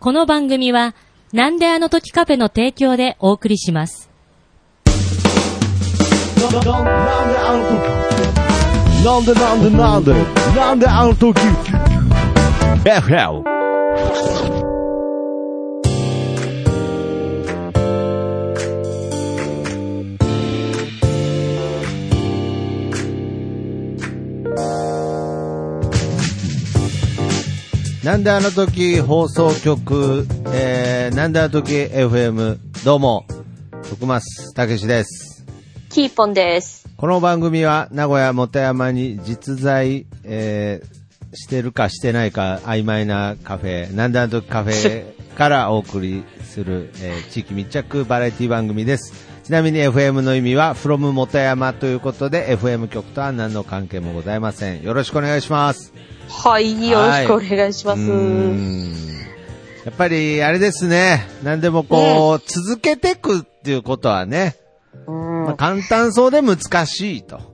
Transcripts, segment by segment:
この番組は、なんであの時カフェの提供でお送りします。なんであの時なんでなんでなんでなんであの時 FL なんであの時放送局、えー、なんであの時 FM、どうも、徳松たけしです。キーポンです。この番組は名古屋元山に実在、えー、してるかしてないか曖昧なカフェ、なんであの時カフェ からお送りする、えー地域密着バラエティ番組です。ちなみに FM の意味は from 元山ということで FM 局とは何の関係もございません。よろしくお願いします。はい、よろしくお願いします。やっぱり、あれですね。何でもこう、続けていくっていうことはね、うんまあ、簡単そうで難しいと。はい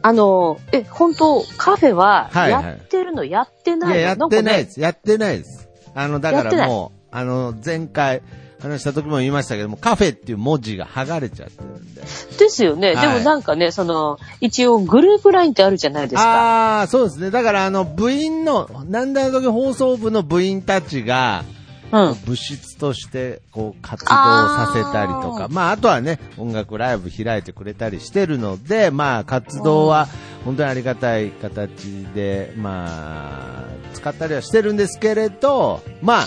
あの、え、本当カフェは、はいはいやってるの、やってないの？いや、やってないです。やってないです。あの、だからもう、あの、前回話した時も言いましたけども、カフェっていう文字が剥がれちゃってるんで。ね、ですよね。はいでもなんかね、その、一応グループラインってあるじゃないですか。ああ、そうですね。だから、あの、部員の、なんだの時放送部の部員たちが、うん。物質としてこう活動させたりとか、あーまああとはね、音楽ライブ開いてくれたりしてるので、まあ活動は本当にありがたい形で、まあ、使ったりはしてるんですけれど、まあ、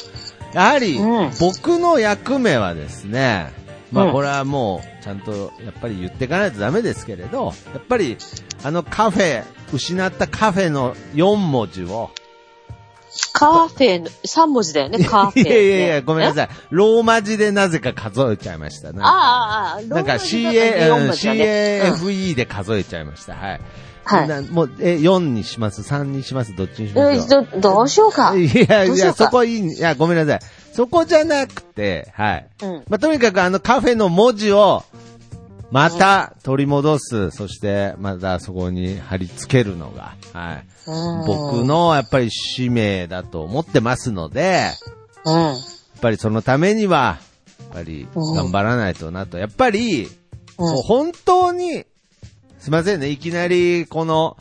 やはりうん僕の役目はですね、まうんあこれはもうちゃんとやっぱり言っていかないとダメですけれど、やっぱりあのカフェ、失ったカフェの4文字を、カフェの、3文字だよね、カフェ、いやいやいや、ごめんなさい。ローマ字でなぜか数えちゃいました。なんかああ、ああ、なんかローマ字だ CA、とうん4文字だねうん CAFE で数えちゃいました。はい。はいなもう、え、4にします ?3 にします？どっちにしまえすかど、どうしようか。いやいや、そこいい、いや、ごめんなさい。そこじゃなくて、はい。うん。まあ、とにかくあのカフェの文字を、また取り戻す。そして、またそこに貼り付けるのが、はい。うん僕、のやっぱり使命だと思ってますので、うん。やっぱりそのためには、やっぱりうん頑張らないとなと。やっぱり、本当に、すいませんね、いきなりこの、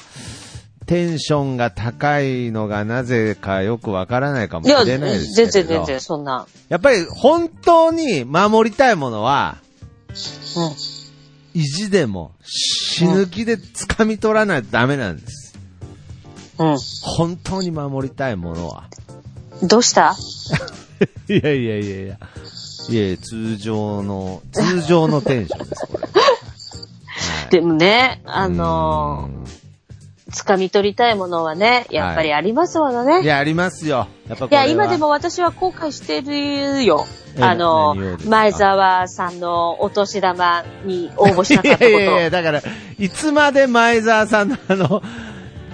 テンションが高いのがなぜかよくわからないかもいや、しれないですけれど。全然全然、そんな。やっぱり本当に守りたいものは、うん。意地でも死ぬ気で掴み取らないとダメなんです。うん。本当に守りたいものは。どうした？いやいやいやいや。いやいや、通常の、通常のテンションです、これ。はいでもね、あのー、掴み取りたいものはね、やっぱりありますものね。いや、ありますよ。やっぱこいや、今でも私は後悔してるよ。えあの前澤さんのお年玉に応募しなかったこ いやいやいや、と。だから、いつまで前澤さんのあの、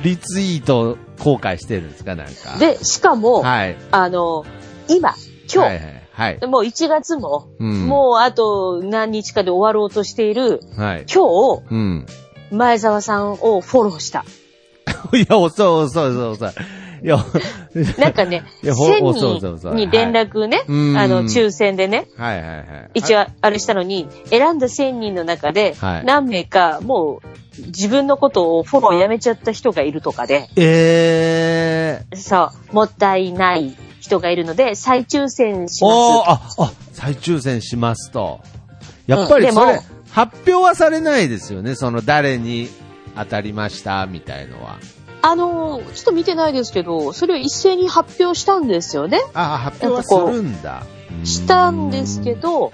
リツイートを後悔してるんですか、なんか。で、しかも、はい。あの、今、今日、はいはい。はい。もう1月も、うんもうあと何日かで終わろうとしている、はい。今うん。日、前澤さんをフォローした。いや、遅い遅い遅い遅い。いや、なんかね、いやほ1000そうそうそう人に連絡ね、はいあの、うん抽選でね、はいはいはい。一応あれしたのに、選んだ1000人の中ではい、何名かもう自分のことをフォローやめちゃった人がいるとかで、ええそう、もったいない人がいるので、再抽選しまあ、あ、再抽選しますと。やっぱりうんそれ、でも発表はされないですよね。その誰に当たりました、みたいのは。す。あのー、ちょっと見てないですけど、それを一斉に発表したんですよね。あ、発表はするんだ。したんですけど、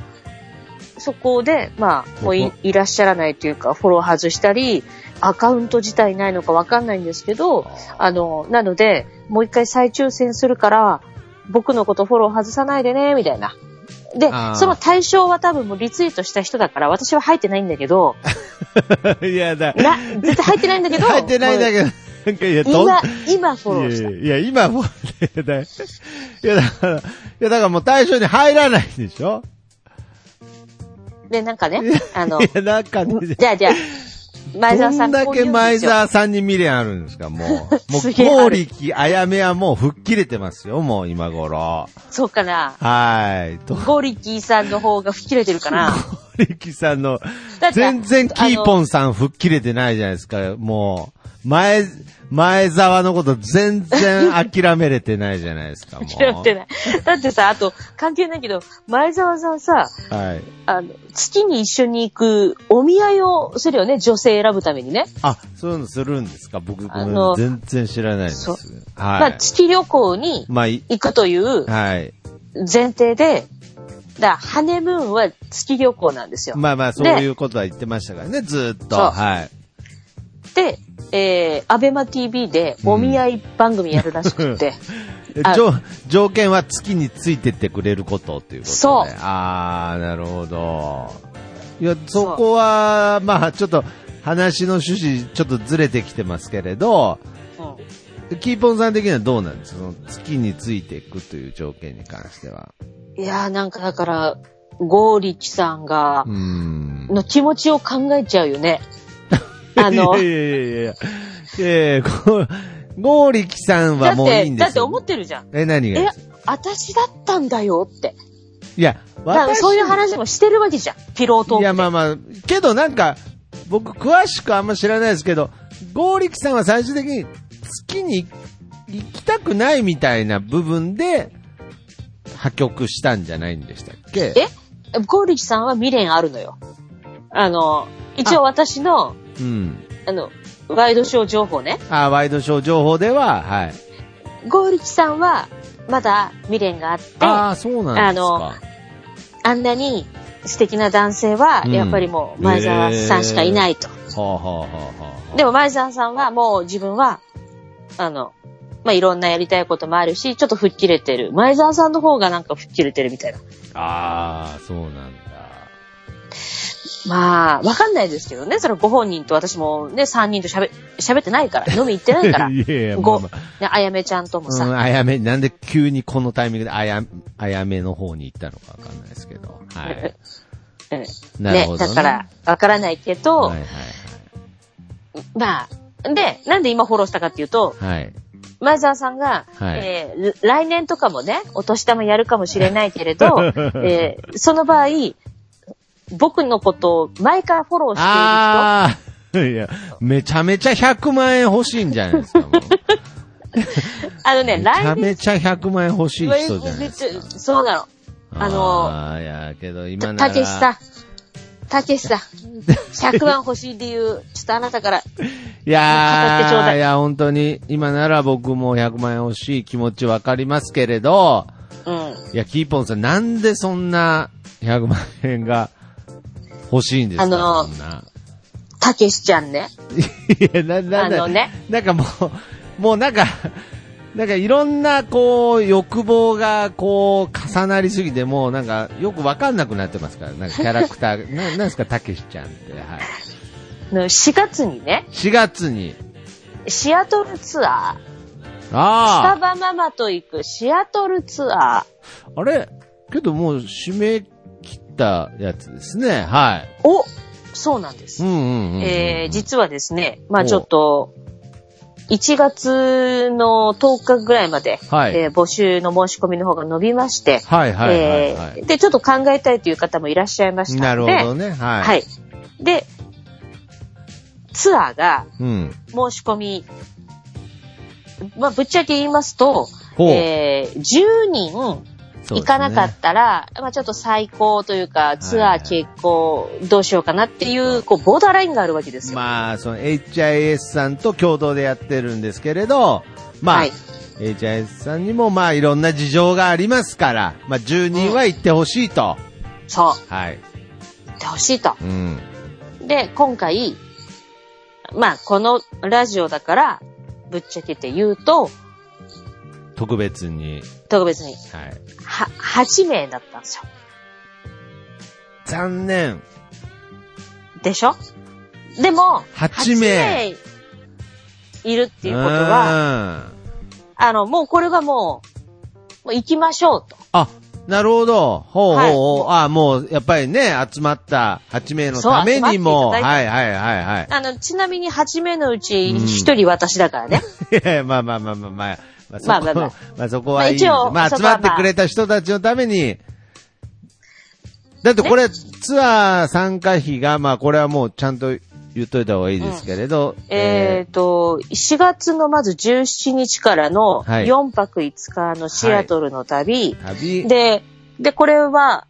そこで、まあ、もういこいらっしゃらないというか、フォロー外したり、アカウント自体ないのかわかんないんですけど、あの、なので、もう一回再抽選するから、僕のことフォロー外さないでね、みたいな。でその対象は多分もうリツイートした人だから、私は入ってないんだけいど、いやだ。な、絶対入ってないんだけど、入ってないんだけど、なんかいや、今、今フォローした。いや今もう、いやだいや、だから、いや、だからもう対象に入らないでしょ？で、なんかね、あのい、や、なんかね、じゃあじゃあ、前澤さんどんだけ前澤澤さんに未練あるんですか、もう。もう、すげえあるゴーリキ、あやめはもう吹っ切れてますよ、もう今頃。そうかな。はい。とゴリキーさんの方が吹っ切れてるかな。ゴーリキさんの、全然キーポンさん吹っ切れてないじゃないですか、もう。前、前澤のこと全然諦めれてないじゃないですか、もう。諦めてない。だってさ、あと、関係ないけど、前澤さんさ、はい。あの、月に一緒に行くお見合いをするよね、女性選ぶためにね。あ、そういうのするんですか？僕、全然知らないです。はい。まあ、月旅行に行くというはい。前提で、だからハネムーンは月旅行なんですよ。まあまあ、そういうことは言ってましたからね、ずーっと。はい。で、えー、アベマ TV でお見合い番組やるらしくって、あ条条件は月についてってくれることっていうことで。そうああ、なるほど。いや、そこは、まあ、ちょっと、話の趣旨、ちょっとずれてきてますけれど、うキーポンさん的にはどうなんですか？その月についていくという条件に関しては。んいやーなんかだから、ゴーリキさんが。の気持ちを考えちゃうよね。あの、いやいやいやいやいや。いやゴゴーリキさんだっはもういいて、んですよ。だって思ってるじゃん。え、何が？え私だったんだよって。いや、だからそういう話もしてるわけじゃん。ピロートークで。いや、まあまあ、けどなんか、僕詳しくあんま知らないですけど、ゴーリキさんは最終的に月に行きたくないみたいな部分で、破局したんじゃないんでしたっけ？えゴーリキさんは未練あるのよ。あの、一応私の、うん。あの、ワイドショー情報ね。あ、ワイドショー情報では、はい。ゴーリキさんは、まだ未練があって、あああ、そうなんですか。んなに素敵な男性は、うんやっぱりもう前澤さんしかいないと。はあ、はあはあはあ、でも前澤さんはもう自分は、あの、まあ、いろんなやりたいこともあるし、ちょっと吹っ切れてる。前澤さんの方がなんか吹っ切れてるみたいな。ああ、そうなんだ。まあ、わかんないですけどね。それご本人と私もね、3人と喋、喋ってないから。飲み行ってないから。いやいや、まご、あまあねあやめちゃんともさ。うん、あやめ、なんで急にこのタイミングであや、あやめの方に行ったのかわかんないですけど。はい。うんなるほど、ね。だから、わからないけど、はいはいまあ、で、なんで今フォローしたかっていうと、はい。はい。前澤さんが、はいえー来年とかもね、お年玉やるかもしれないけれど、えーその場合、僕のことを前からフォローしている人、ああ、いや、めちゃめちゃ100万円欲しいんじゃないですか、もう あのね、めちゃめちゃ100万円欲しい人じゃないですか。そうなの。あのあーいや、けど今なたら。けしさん、たけしさん、100万欲しい理由、ちょっとあなたから、い語ってちょうやー、だいいや、本当に、今なら僕も100万円欲しい気持ちわかりますけれど、うん。いや、キーポンさん、なんでそんな100万円が欲しいんですかあの。たけしちゃんね。いや、な、な、な、あのね。なんかもう、もうなんか、なんかいろんな、こう、欲望が、こう、重なりすぎて、もうなんか、よくわかんなくなってますから、なんかキャラクター、な、なんですか、たけしちゃんって、はい。の4月にね、4月に、シアトルツアー、スタあバママと行くシアトルツアー、あ、あれ？けどもう締め切ったやつですね、はい。おそうなんです。うんうんうんうん。えー、実はですね、まあおちょっと、1月の10日ぐらいまで、はいえー募集の申し込みの方が伸びまして、はいはいはいはえーで、ちょっと考えたいという方もいらっしゃいましい。なたので、るほどね、はい。はい。で、ツアーがうん。申し込み、まあぶっちゃけ言いますと。えー、10人行かなかったら、まあちょっと最高というか、ツアー結構どうしようかなっていう、こう、ボーダーラインがあるわけですよ。まあ、その HIS さんと共同でやってるんですけれど、まあ、はい HIS さんにもまあいろんな事情がありますから、まあ10人は行ってほしいと。そう、はい。行ってほしいと。うん。で、今回、まあこのラジオだから、ぶっちゃけて言うと、特別に。特別に、はい。は、8名だったんですよ。残念。でしょ？でも、8名8いるっていうことは、は、あの、もうこれがもう、もう行きましょうと。あ、なるほど。ほうほうはいほう。あもう、やっぱりね、集まった8名のためにも、はいはいはいはい。あの、ちなみに8名のうちうん1人私だからね。いやいやまあまあまあまあまあ。まあ、そこまあまあまあ。まあそこはいい。まあ一応まあ集まあまってくれた人たちのために、だってこれ、ツアー参加費が、まあこれはもうちゃんと言っといた方がいいですけれど、えっ、と、4月のまず17日からのはい。4泊5日のシアトルの旅。ー旅、で、で、これは、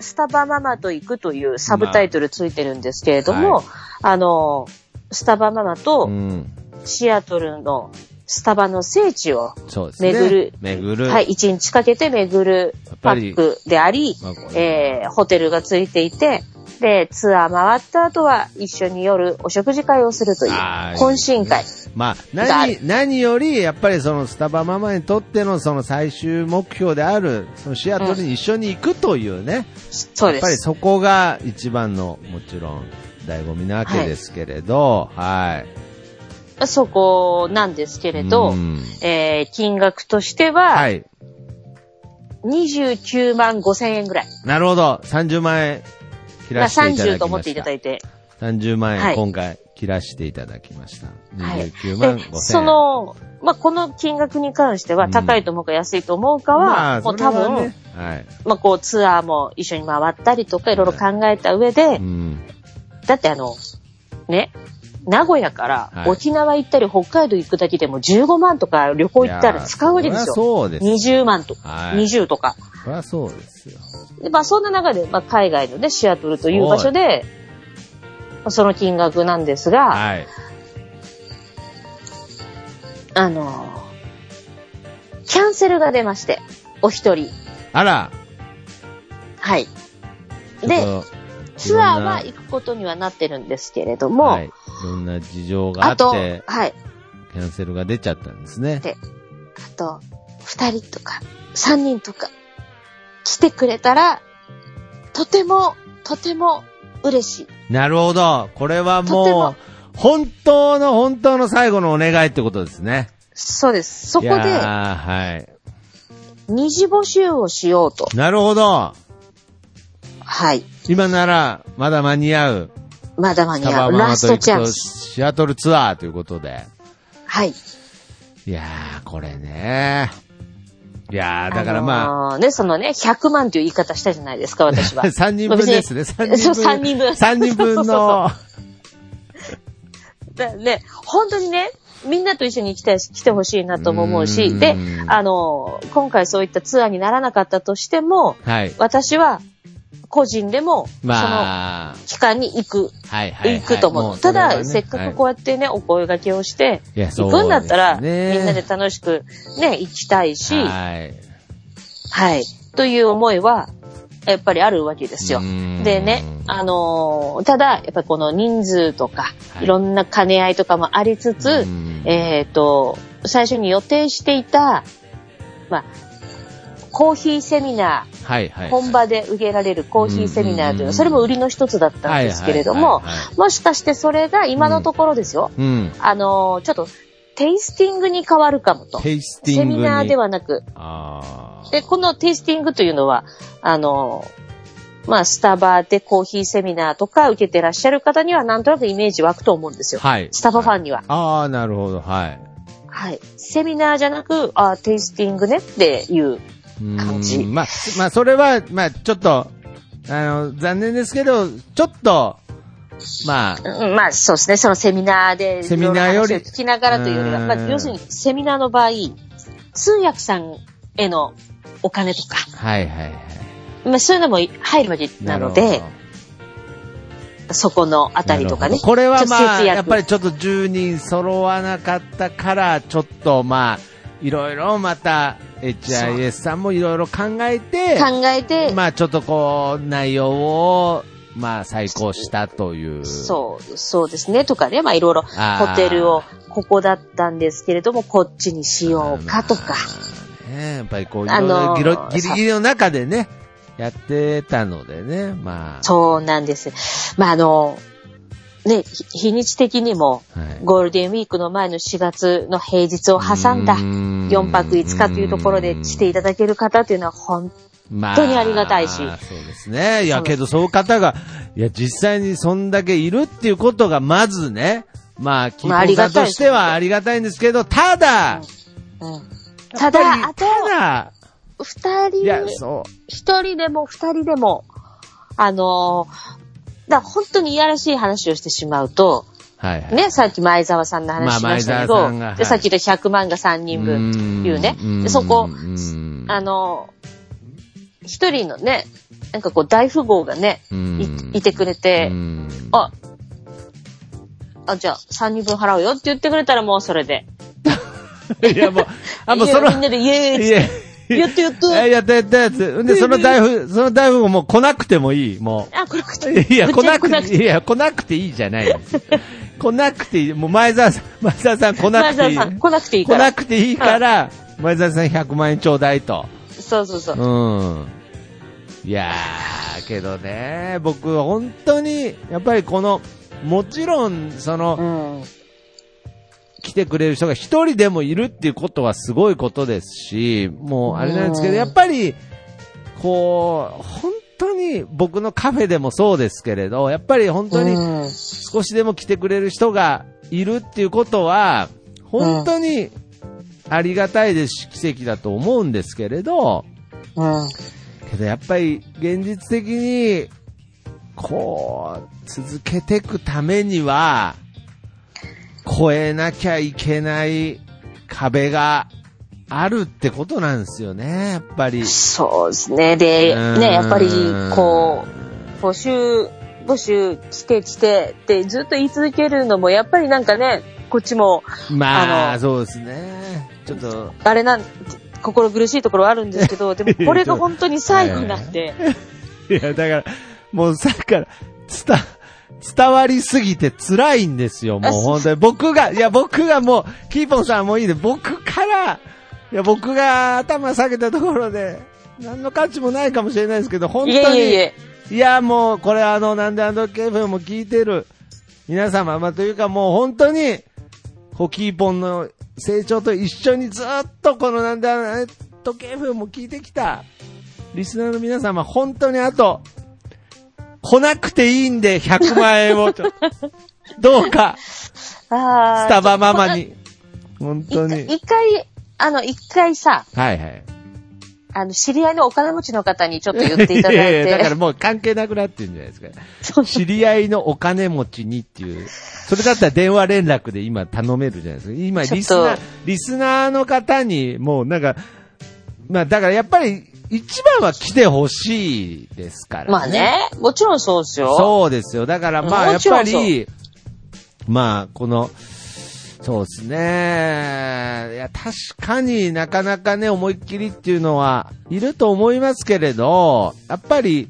スタバママと行くというサブタイトルついてるんですけれども、はい。あの、スタバママうとん、シアトルのスタバの聖地を、そうですね。巡る巡る。はい、1日かけて巡るパックであり、えーホテルがついていて、で、ツアー回った後は一緒に夜お食事会をするという懇親会。まあ、何、何より、やっぱりそのスタバママにとってのその最終目標である、そのシアトルに一緒に行くというね、そうです。やっぱりそこが一番の、もちろん、醍醐味なわけですけれど、はい。そこなんですけれど、うんえー金額としては、はい。29万5千円ぐらい。なるほど。30万円切まあらしていただきました。30と思っていただいて。30万円、はい今回切らしていただきました。はい29万5で、千円。その、まあ、この金額に関しては、うん高いと思うか安いと思うかは、まあ、もう多分、ね、はい。まあ、こう、ツアーも一緒に回ったりとか、いろいろ考えた上で、うん。だってあの、ね、名古屋からはい沖縄行ったり北海道行くだけでも15万とか旅行行ったら使うわけですよ。そうです。20万とか、はい。20とか。そりゃそうですよ。で、まあそんな中で、まあ海外のね、シアトルという場所で、まあその金額なんですが、はい。あのーキャンセルが出まして、お一人。あら。はい。で、とツアーは行くことにはなってるんですけれども、はい。いろんな事情がああと、って、はい。キャンセルが出ちゃったんですね。であと、二人とか、三人とか、来てくれたら、とても、とても嬉しい。なるほど。これはとてももう、本当の本当の最後のお願いってことですね。そうです。そこいやで、ーはい。二次募集をしようと。なるほど。はい。今なら、まだ間に合う。まだ間に合う。ラストチャンス。シアトルツアーということで。はい。いやー、これね。いやー、だからまあ、あのーね、そのね、100万という言い方したじゃないですか、私は。3人分ですね。3人分。そう三人分3人分そうそうの。だね、本当にね、みんなと一緒に来て、来てほしいなとも思ううし、んで、あのー今回そういったツアーにならなかったとしても、はい。私は個人でも、まあ、その期間に行く、はいはい、はい。行くと思う。もそれはねただ、せっかくこうやってね、お声掛けをして、行くんだったら、ねみんなで楽しくね、行きたいし、はい。はい。という思いは、やっぱりあるわけですよう。んでね、あのーただ、やっぱりこの人数とか、はいいろんな兼ね合いとかもありつつ、うんえっ、と、最初に予定していた、まあ、コーヒーセミナー、はいはい。本場で受けられるコーヒーセミナーというのうんは、それも売りの一つだったんですけれどもはいはいはいはい、もしかしてそれが今のところですよ、うん。あのーちょっと、テイスティングに変わるかもと。テイスティングに。セミナーではなく、で、このテイスティングというのは、あの、まあ、スタバでコーヒーセミナーとか受けてらっしゃる方にはなんとなくイメージ湧くと思うんですよ。はい。スタバファンには。ああ、なるほど、はい。はい。セミナーじゃなく、あテイスティングねっていう。感じまあ、まあ、それは、まあ、ちょっと、あの、残念ですけど、ちょっと、まあ、うんまあ、そうですね。そのセミナーで、セミナーより。聞きながらというよりは、うん。まあ、要するにセミナーの場合、通訳さんへのお金とか、はいはいはい。まあ、そういうのも入るわけなのでそこのあたりとかね。これはまあ、やっぱりちょっと10人揃わなかったから、ちょっとまあ、いろいろまた、HIS さんもいろいろ考えて、考えて、まあちょっとこう、内容を、まあ再考したという。そう、そうですね。とかね、まあいろいろ、ホテルをここだったんですけれども、こっちにしようかとか。まあね、やっぱりこう、いあのギリギリの中でね、やってたのでね、まあ。そうなんです。まああの、ね、ひ日にち的にも、はい。ゴールデンウィークの前の4月の平日を挟んだ4 4泊5日というところで来ていただける方っていうのは本ま当にありがたいし。そうですね。いや、けどそういう方が、いや、実際にそんだけいるっていうことが、まずね、まあ、キーまああポンさとしてはありがたいんですけど、ただ、うん。ただ、あと、ただ、二人一人でも二人でも、あのーだから本当にいやらしい話をしてしまうと、う。はいはい。ね、さっき前澤さんの話しましたけど、まあはいでさっき言った100万が3人分いうねんでそこうんあのー一人のね、なんかこう大富豪がね、うんいいてくれて、うんあ、あ、じゃあ3人分払うよって言ってくれたらもうそれで。いや、もう、あ、もうその、みんなでイエーイっつって、やってやったやったやつ。で、その大富、その大富豪もう来なくてもいい、もあ、これこう。いや、来なくて、来なくて。いや、来なくていいじゃないですよ。来なくていい。もう前澤さん、前澤さん来なくていい。前澤さん来なくていいから。来なくていいから、前澤さん100万円ちょうだいと。そうそうそう。うん。いやー、けどね、僕、本当に、やっぱりこの、もちろん、その、うん。来てくれる人が一人でもいるっていうことはすごいことですし、もうあれなんですけど、うんやっぱり、こう、本当に僕のカフェでもそうですけれど、やっぱり本当にうん少しでも来てくれる人がいるっていうことは、本当にありがたいですし、奇跡だと思うんですけれど、うん。けどやっぱり現実的に、こう、続けていくためには、超えなきゃいけない壁があるってことなんですよね、やっぱり。そうですね。で、うんね、やっぱり、こう、募集、募集来て来てってずっと言い続けるのも、やっぱりなんかね、こっちも、まあ、あのそうですね。ちょっと、あれなん、心苦しいところはあるんですけど、でもこれが本当に最後なんで、いや、だから、もうさっきから、伝、伝わりすぎて辛いんですよ、もう本当に。僕が、いや、僕がもう、キーポンさんもいいで、僕から、いや、僕が頭下げたところで、何の価値もないかもしれないですけど、本当いに。えいえいえ、いや、もう、これあの、なんであのケーフも聞いてる皆様、まあ、というかもう本当に、ホキーポンの成長と一緒にずっとこのなんであの時計風も聞いてきたリスナーの皆様、本当にあと、来なくていいんで100万円を どうか、あースタバママに、本当に。一回、あの、一回さ、はいはい。あの、知り合いのお金持ちの方にちょっと言っていただいて。やいやだからもう関係なくなってるんじゃないですか。そう知り合いのお金持ちにっていう。それだったら電話連絡で今頼めるじゃないですか。今、ちょっとリスナー、リスナーの方に、もうなんか、まあだからやっぱり、一番は来てほしいですから、まあ。ね、もちろんそうですよ。そうですよ。だからまあやっぱり、まあこの、そうですね。いや、確かになかなかね、思いっきりっていうのはいると思いますけれど、やっぱり、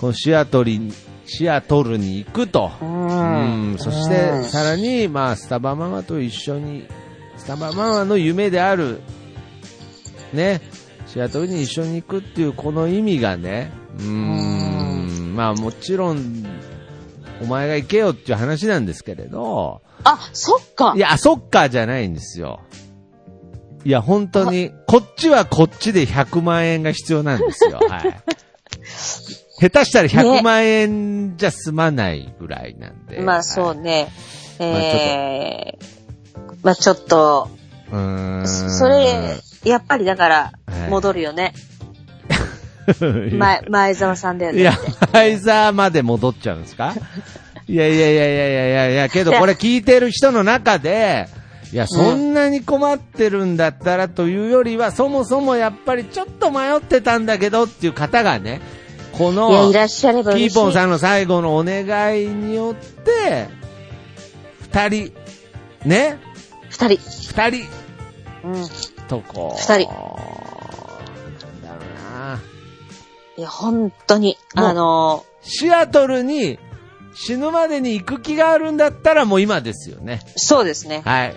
このシアトルに、シアトルに行くと。う。うんん、そして、さらに、まあ、スタバママと一緒に、スタバママの夢である、ね、シアトルに一緒に行くっていう、この意味がね、うーん、まあ、もちろん、お前が行けよっていう話なんですけれど、あ、そっかい。や、そっかじゃないんですよ。いや、本当に、こっちはこっちで100万円が必要なんですよ。はい。下手したら100万円じゃ済まないぐらいなんで。まあそうはいね。えー、まあちょっと、うーん。そそれ、やっぱりだからはい、戻るよね。前、前澤さんだよね。いや、ファイザーまで戻っちゃうんですか？い やいやいやいやいやいやいや、けどこれ聞いてる人の中で、いや、そんなに困ってるんだったらというよりは、そもそもやっぱりちょっと迷ってたんだけどっていう方がね、この、いや、いらっしゃればキ。ーポンさんの最後のお願いによって、二人、ね、二人。二人うん。とこう、二人なんだろうな。いや、本当に、あのシアトルに死ぬまでに行く気があるんだったらもう今ですよね。そうですね。はい。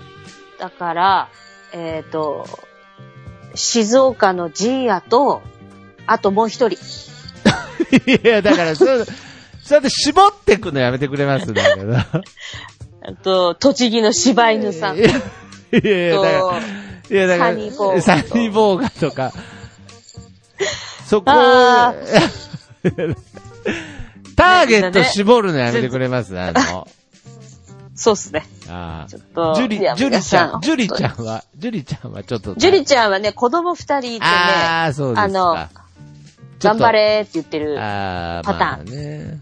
だから、えっ、と、静岡のジーヤと、あともう一人。いや、だから、そう、そうやって絞ってくのやめてくれますだけど。あと、栃木の柴犬さんい。やいやだから、と、いや、だから、サニーボーガとサニーボーガとか、そこあターゲット絞るのやめてくれます？あの、そうっすね。あちょっと。ジュリ、ジュリちゃん、ジュリちん。ゃんは、ジュリちゃんはちょっと。ジュリちゃんはね、子供二人いてね、ああ、そうですか。あの頑張れって言ってる。あーパターンまあね。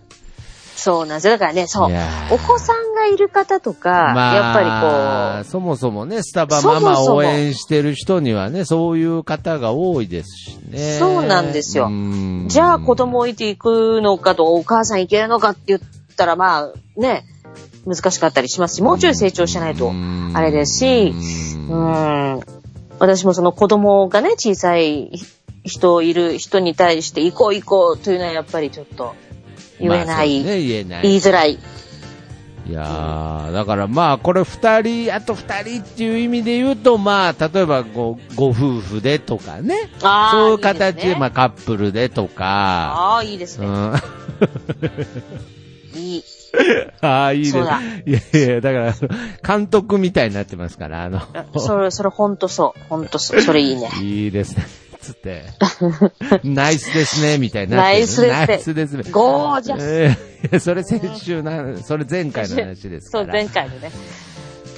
そうなんですよ。だからね、そうお子さんがいる方とか、まあ、やっぱりこそもそもね、スタバママ応援してる人にはね、そういう方が多いですしね。そうなんですようう、じゃあ子供置いていくのかと、お母さん行けるのかって言ったら、まあ、ね、難しかったりしますし、もうちょい成長しないと、あれですし、ううんん。私もその子供がね、小さい人いる人に対して行こう行こうというのはやっぱりちょっと言えない、まあね、言えない。言いづらい。いやー、だからまあ、これ二人、あと二人っていう意味で言うと、まあ、例えばご、ご夫婦でとかね。あーそういう形で、いいですねまあ、カップルでとか。ああ、いいですね。うん。いい。ああ、いいです。いやいや、だから、監督みたいになってますから、あの、それ、それほんとそう。ほんとそう。それいいね。いいですね。つって、ナイスですね、みたいになナイスですねナイスですね。ゴージャス。それ先週な、それ前回の話です そう、から。前回のね。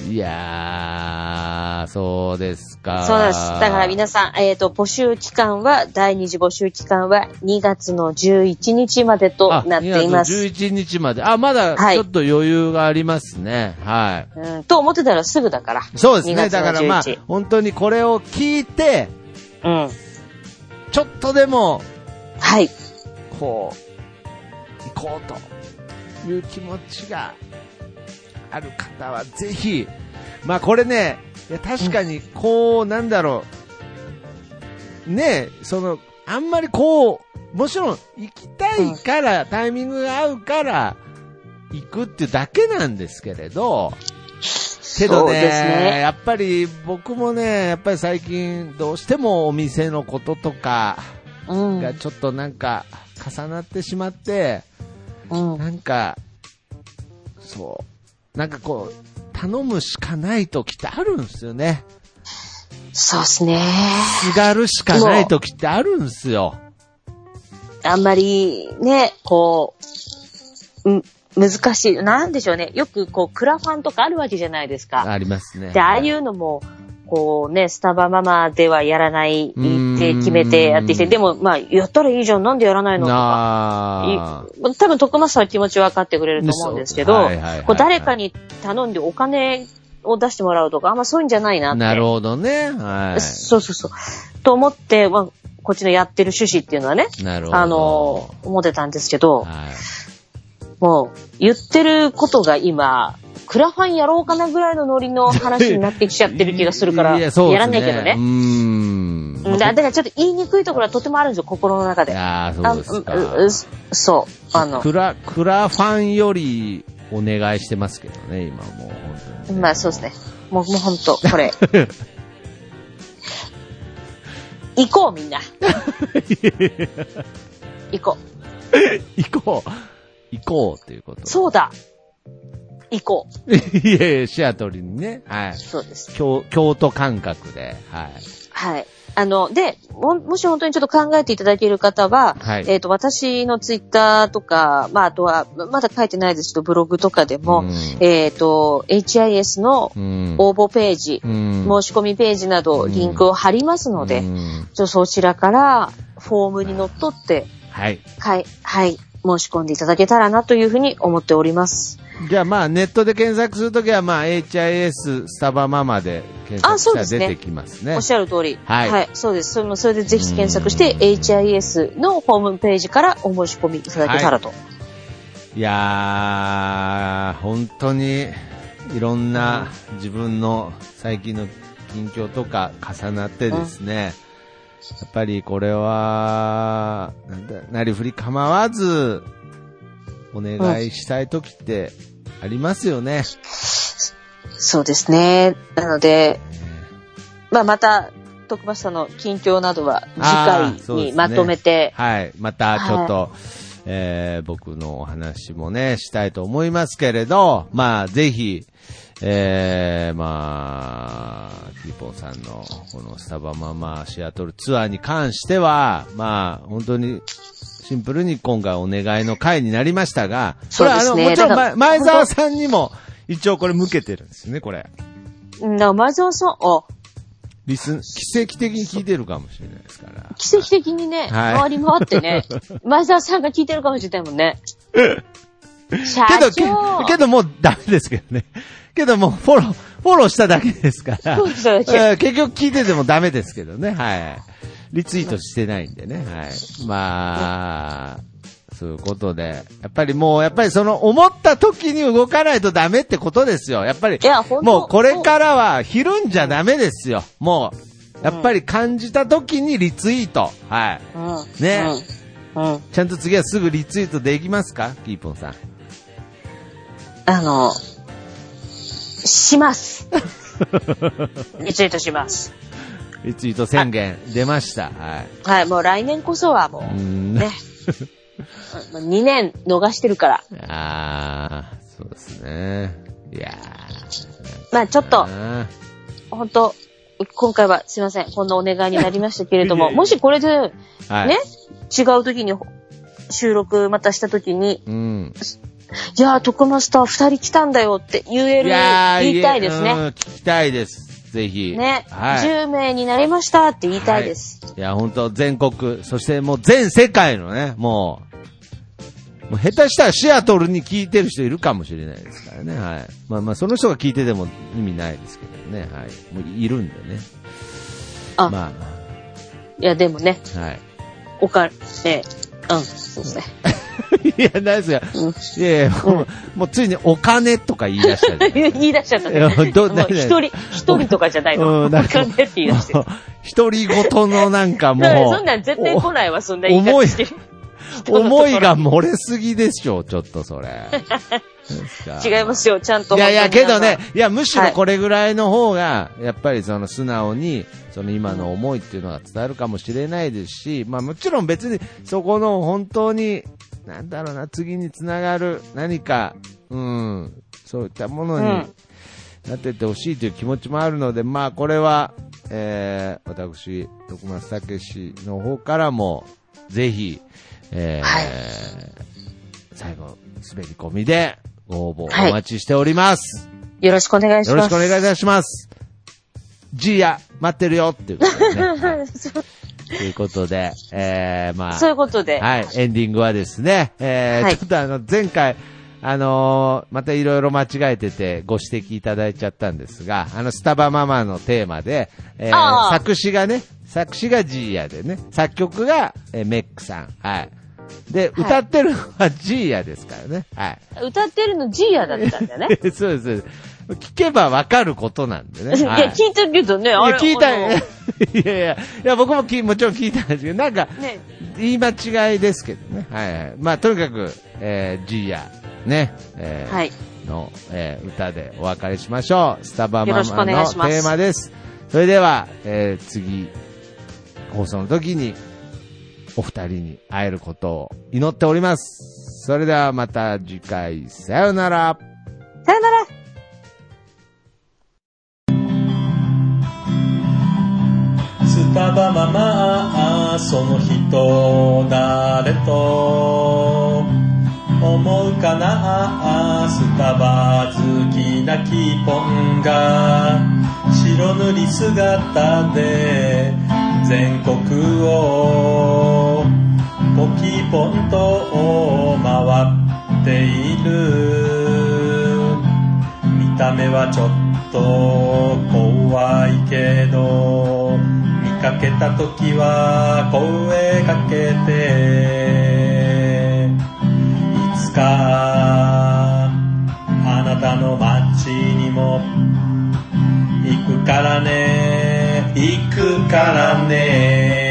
いやー、そうですか。そうです。だから皆さん、えっ、と、募集期間は、第二次募集期間は2月の11日までとあなっています。2月11日まで。あ、まだはいちょっと余裕がありますね。はい。うん、と思ってたらすぐだから。そうです2ね。だからまあ11、本当にこれを聞いて、うん。ちょっとでも、はい。こう、行こうという気持ちがある方はぜひ、まあこれね、いや確かにこう、なんだろう、ねその、あんまりこう、もちろん行きたいから、タイミングが合うから、行くっていうだけなんですけれど、けどねねやっぱり僕もね、やっぱり最近どうしてもお店のこととか、うん。がちょっとなんか重なってしまって、うん。なんか、そう、なんかこう、頼むしかない時ってあるんですよね。そうっすね。すがるしかない時ってあるんですよ。あんまり、ね、こう、うん、難しい。なんでしょうね。よく、こう、クラファンとかあるわけじゃないですか。ありますね。で、ああいうのも、こうね、スタバママではやらないって決めてやってきて、うんでも、まあ、やったらいいじゃん、なんでやらないのとか。多分、徳松さんは気持ち分かってくれると思うんですけど、そうはいはいはいはいこう誰かに頼んでお金を出してもらうとか、あんまそういうんじゃないなって。なるほどね。はい。そうそうそう。と思って、まあ、こっちのやってる趣旨っていうのはね、なるほど。あの、思ってたんですけど、はい。もう、言ってることが今、クラファンやろうかなぐらいのノリの話になってきちゃってる気がするから、いやらないけどねう。ーん。うんだだからちょっと言いにくいところはとてもあるんですよ、心の中で。ああ、そうですそう。あの、クラ、クラファンよりお願いしてますけどね、今もう本当に。まあそうですね。もう、もうほんと、これ。行こう、みんな。行こう。行こう。行こうっていうこと。そうだ。行こう。いやいや、シアトルにね。はい。そうです。京京都感覚で。はい。はい。あの、で、も、もし本当にちょっと考えていただける方は、はいえっ、と、私のツイッターとか、まあ、あとは、まだ書いてないですけど、ブログとかでも、うんえっ、と、HIS のうん。応募ページ、うん申し込みページなど、リンクを貼りますので、うんちょそちらから、フォームにのっとって、はい。はい、はい、申し込んでいただけたらなというふうに思っております。じゃあまあ、ネットで検索するときは、まあ、HIS スタバママで検索したら出てきますね。おっしゃる通り。はいそうです。それも、それでぜひ検索して、HIS のホームページからお申し込みいただけたらと。いやー、本当に、いろんな自分の最近の近況とか重なってですね、やっぱりこれは、なんだ、なりふり構わず、お願いしたい時ってありますよね。そうですね。なので、まあ、また、徳橋さんの近況などは次回にまとめて、はい。またちょっと、えー僕のお話もね、したいと思いますけれど、まあ、ぜひ、えー、まあ、キーポーさんのこのスタバママシアトルツアーに関しては、まあ、本当に、シンプルに今回お願いの回になりましたが、これはあの、ねもちろん、だからま前澤さんにも、一応これ向けてるんですよね、これ。うんだから前澤さん、あ、リスン、奇跡的に聞いてるかもしれないですから。奇跡的にね、はい回り回ってね、前澤さんが聞いてるかもしれないもんね。社けど、け長けどもうダメですけどね。けどもうフォロー、フォローしただけですから。結局聞いててもダメですけどね。はい。リツイートしてないんでね。はい。まあ、そういうことで。やっぱりもう、やっぱりその思った時に動かないとダメってことですよ。やっぱりもうこれからはひるんじゃダメですよ。もう、やっぱり感じた時にリツイート。はい。うん。ね。ちゃんと次はすぐリツイートできますか？キーポンさん。あの、します。リツイートします。リツイート宣言出ました。はい。はい、もう来年こそはもうう、ん。ね。2年逃してるから。ああ、そうですね。いやまあちょっと、ー。本当今回はすいません、こんなお願いになりましたけれども、もしこれで、はい。ね、違う時に収録またした時に、うん。じゃあ、トクマスター二人来たんだよって言える、ー言いたいですうんね。聞きたいです。ぜひ。ね、はい。10名になりましたって言いたいです。いや、本当全国、そしてもう全世界のね、もう、もう下手したらシアトルに聞いてる人いるかもしれないですからね。はい。まあまあ、その人が聞いてても意味ないですけどね。はい。もういるんでね。あまあ、いや、でもね、はい。おか、ね、うん、そうですね。いや、ないですよ。うんいやいや、もう、もうついにお金とか言い出した 言い出しちゃったね。一人、一人とかじゃないの。うんなんかお金って言い出して。独り言のなんかもう、そんなん絶対来ないわ、そんな言い方してる。思いが漏れすぎでしょ、ちょっとそれ。違いますよ、ちゃんと。いやいや、けどね、いや、むしろはいこれぐらいの方が、やっぱりその素直に、その今の思いっていうのが伝わるかもしれないですし、まあもちろん別にそこの本当に、なんだろうな、次につながる何か、うん、そういったものにうんなってってほしいという気持ちもあるので、まあこれは、えー、私、徳松武史の方からも、ぜひ、えーはい最後、滑り込みでご応募はいお待ちしております。よろしくお願いしよます。ろしくお願いいたします。ジーヤ、待ってるよっていうことでね。はいということで、えー、まあ、そういうことで。はい、エンディングはですね、えーはいちょっとあの、前回、あのーまたいろいろ間違えててご指摘いただいちゃったんですが、あの、スタバママのテーマで、えー作詞がね、作詞がジーヤでね、作曲が、えーメックさん。はい。で、はい歌ってるのはジーヤですからね。はい。歌ってるのジーヤだったんだよね。そうです、そうです。聞けばわかることなんでね。いや、はい聞いてるけどね、あれ。聞いた、いやいや、いや、僕もきもちろん聞いたんですけど、なんか、ね、言い間違いですけどね。はいはい。まあ、とにかく、えー、ジーヤ、ね、えーはい。の、えー歌でお別れしましょう。スタバママのテーマです。それでは、えー次、放送の時に、お二人に会えることを祈っております。それではまた次回、さようなら。さよなら。スタバママその人誰と思うかなスタバ好きなキーポンが白塗り姿で全国をポキポンと回っている。見た目はちょっと怖いけど見かけた時は声かけて。いつかあなたの街にも行くからね。行くからね。